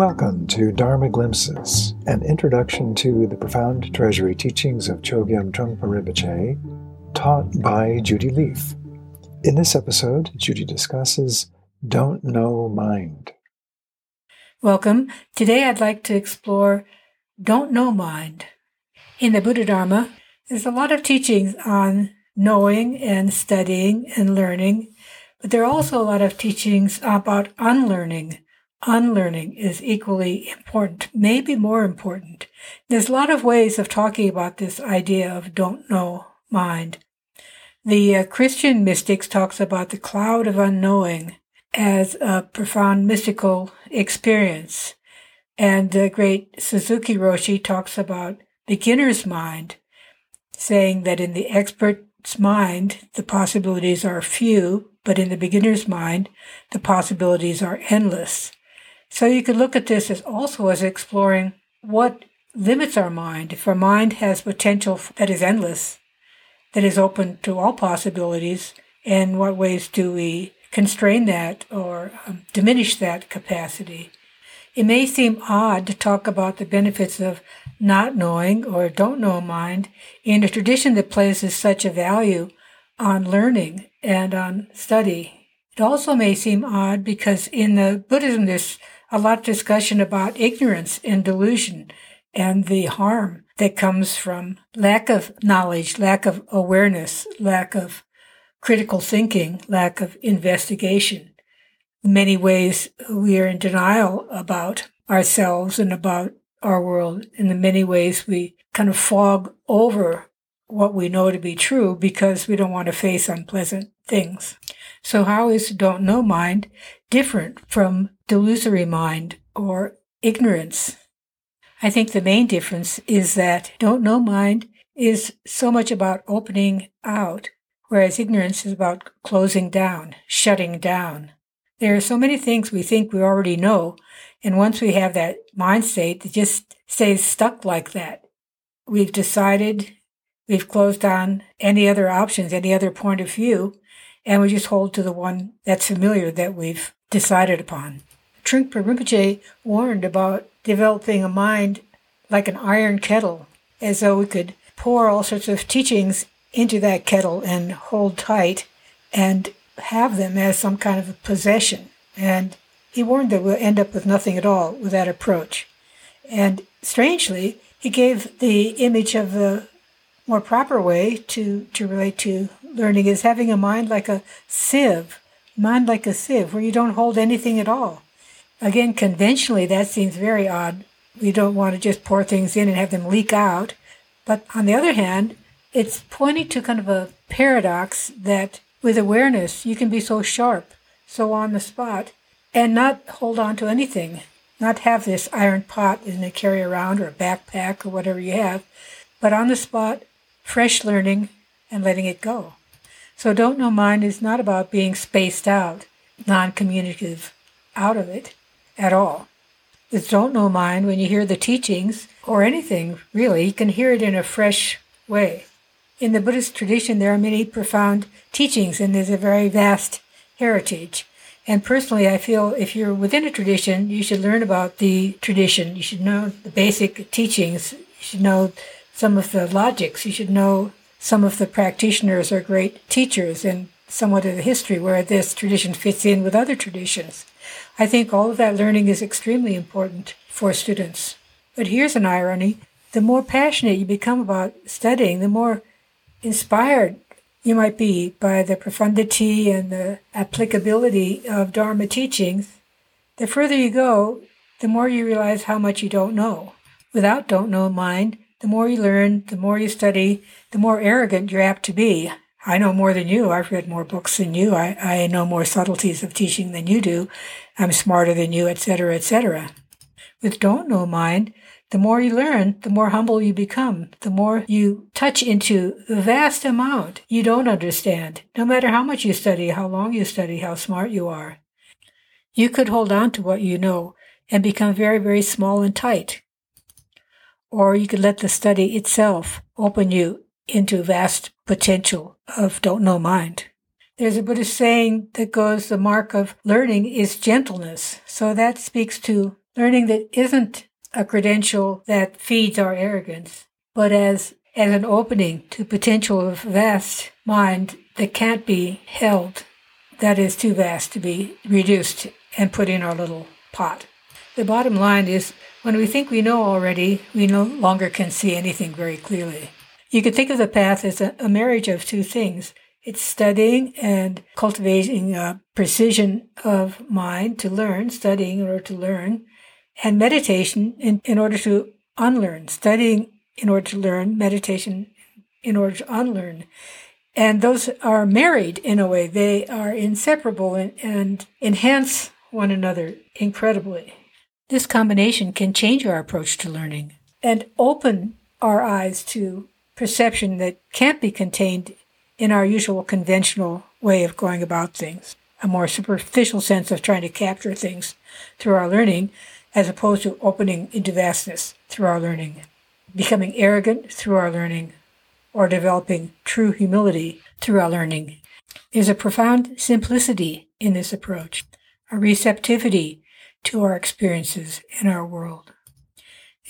Welcome to Dharma Glimpses, an introduction to the profound treasury teachings of Chogyam Trungpa Rinpoche, taught by Judy Leaf. In this episode, Judy discusses Don't Know Mind. Welcome. Today I'd like to explore Don't Know Mind. In the Buddha Dharma, there's a lot of teachings on knowing and studying and learning, but there are also a lot of teachings about unlearning unlearning is equally important, maybe more important. There's a lot of ways of talking about this idea of don't know mind. The uh, Christian mystics talks about the cloud of unknowing as a profound mystical experience. And the great Suzuki Roshi talks about beginner's mind, saying that in the expert's mind, the possibilities are few, but in the beginner's mind, the possibilities are endless. So you could look at this as also as exploring what limits our mind. If our mind has potential that is endless, that is open to all possibilities, in what ways do we constrain that or um, diminish that capacity? It may seem odd to talk about the benefits of not knowing or don't know mind in a tradition that places such a value on learning and on study. It also may seem odd because in the Buddhism there's a lot of discussion about ignorance and delusion and the harm that comes from lack of knowledge, lack of awareness, lack of critical thinking, lack of investigation. In many ways, we are in denial about ourselves and about our world. In many ways, we kind of fog over what we know to be true because we don't want to face unpleasant things. So how is don't know mind different from delusory mind or ignorance? I think the main difference is that don't know mind is so much about opening out, whereas ignorance is about closing down, shutting down. There are so many things we think we already know, and once we have that mind state, it just stays stuck like that. We've decided, we've closed down any other options, any other point of view, and we just hold to the one that's familiar that we've decided upon. Trungpa Rinpoche warned about developing a mind like an iron kettle, as though we could pour all sorts of teachings into that kettle and hold tight and have them as some kind of a possession. And he warned that we'll end up with nothing at all with that approach. And strangely, he gave the image of the more proper way to, to relate to learning is having a mind like a sieve, mind like a sieve, where you don't hold anything at all. Again, conventionally, that seems very odd. We don't want to just pour things in and have them leak out. But on the other hand, it's pointing to kind of a paradox that with awareness, you can be so sharp, so on the spot, and not hold on to anything, not have this iron pot and carry around or a backpack or whatever you have, but on the spot, fresh learning and letting it go. So don't know mind is not about being spaced out, non communicative, out of it at all. It's don't know mind when you hear the teachings or anything really, you can hear it in a fresh way. In the Buddhist tradition, there are many profound teachings and there's a very vast heritage. And personally, I feel if you're within a tradition, you should learn about the tradition. You should know the basic teachings. You should know some of the logics. You should know some of the practitioners are great teachers and somewhat of the history where this tradition fits in with other traditions. I think all of that learning is extremely important for students. But here's an irony. The more passionate you become about studying, the more inspired you might be by the profundity and the applicability of Dharma teachings. The further you go, the more you realize how much you don't know. Without don't know mind, the more you learn, the more you study, the more arrogant you're apt to be. I know more than you. I've read more books than you. I, I know more subtleties of teaching than you do. I'm smarter than you, etc., etc. With don't know mind, the more you learn, the more humble you become, the more you touch into the vast amount you don't understand, no matter how much you study, how long you study, how smart you are. You could hold on to what you know and become very, very small and tight or you could let the study itself open you into vast potential of don't know mind. There's a Buddhist saying that goes, the mark of learning is gentleness. So that speaks to learning that isn't a credential that feeds our arrogance, but as, as an opening to potential of vast mind that can't be held, that is too vast to be reduced and put in our little pot. The bottom line is when we think we know already, we no longer can see anything very clearly. You could think of the path as a, a marriage of two things. It's studying and cultivating a precision of mind to learn, studying in order to learn, and meditation in, in order to unlearn, studying in order to learn, meditation in order to unlearn. And those are married in a way. They are inseparable and, and enhance one another incredibly. This combination can change our approach to learning and open our eyes to perception that can't be contained in our usual conventional way of going about things, a more superficial sense of trying to capture things through our learning, as opposed to opening into vastness through our learning, becoming arrogant through our learning, or developing true humility through our learning. There's a profound simplicity in this approach, a receptivity to our experiences in our world.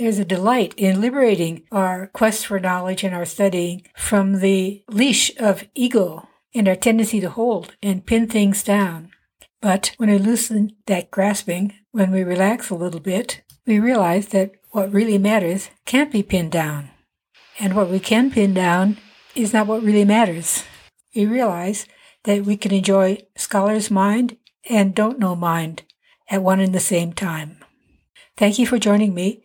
There's a delight in liberating our quest for knowledge and our studying from the leash of ego and our tendency to hold and pin things down. But when we loosen that grasping, when we relax a little bit, we realize that what really matters can't be pinned down. And what we can pin down is not what really matters. We realize that we can enjoy scholar's mind and don't know mind at one and the same time. Thank you for joining me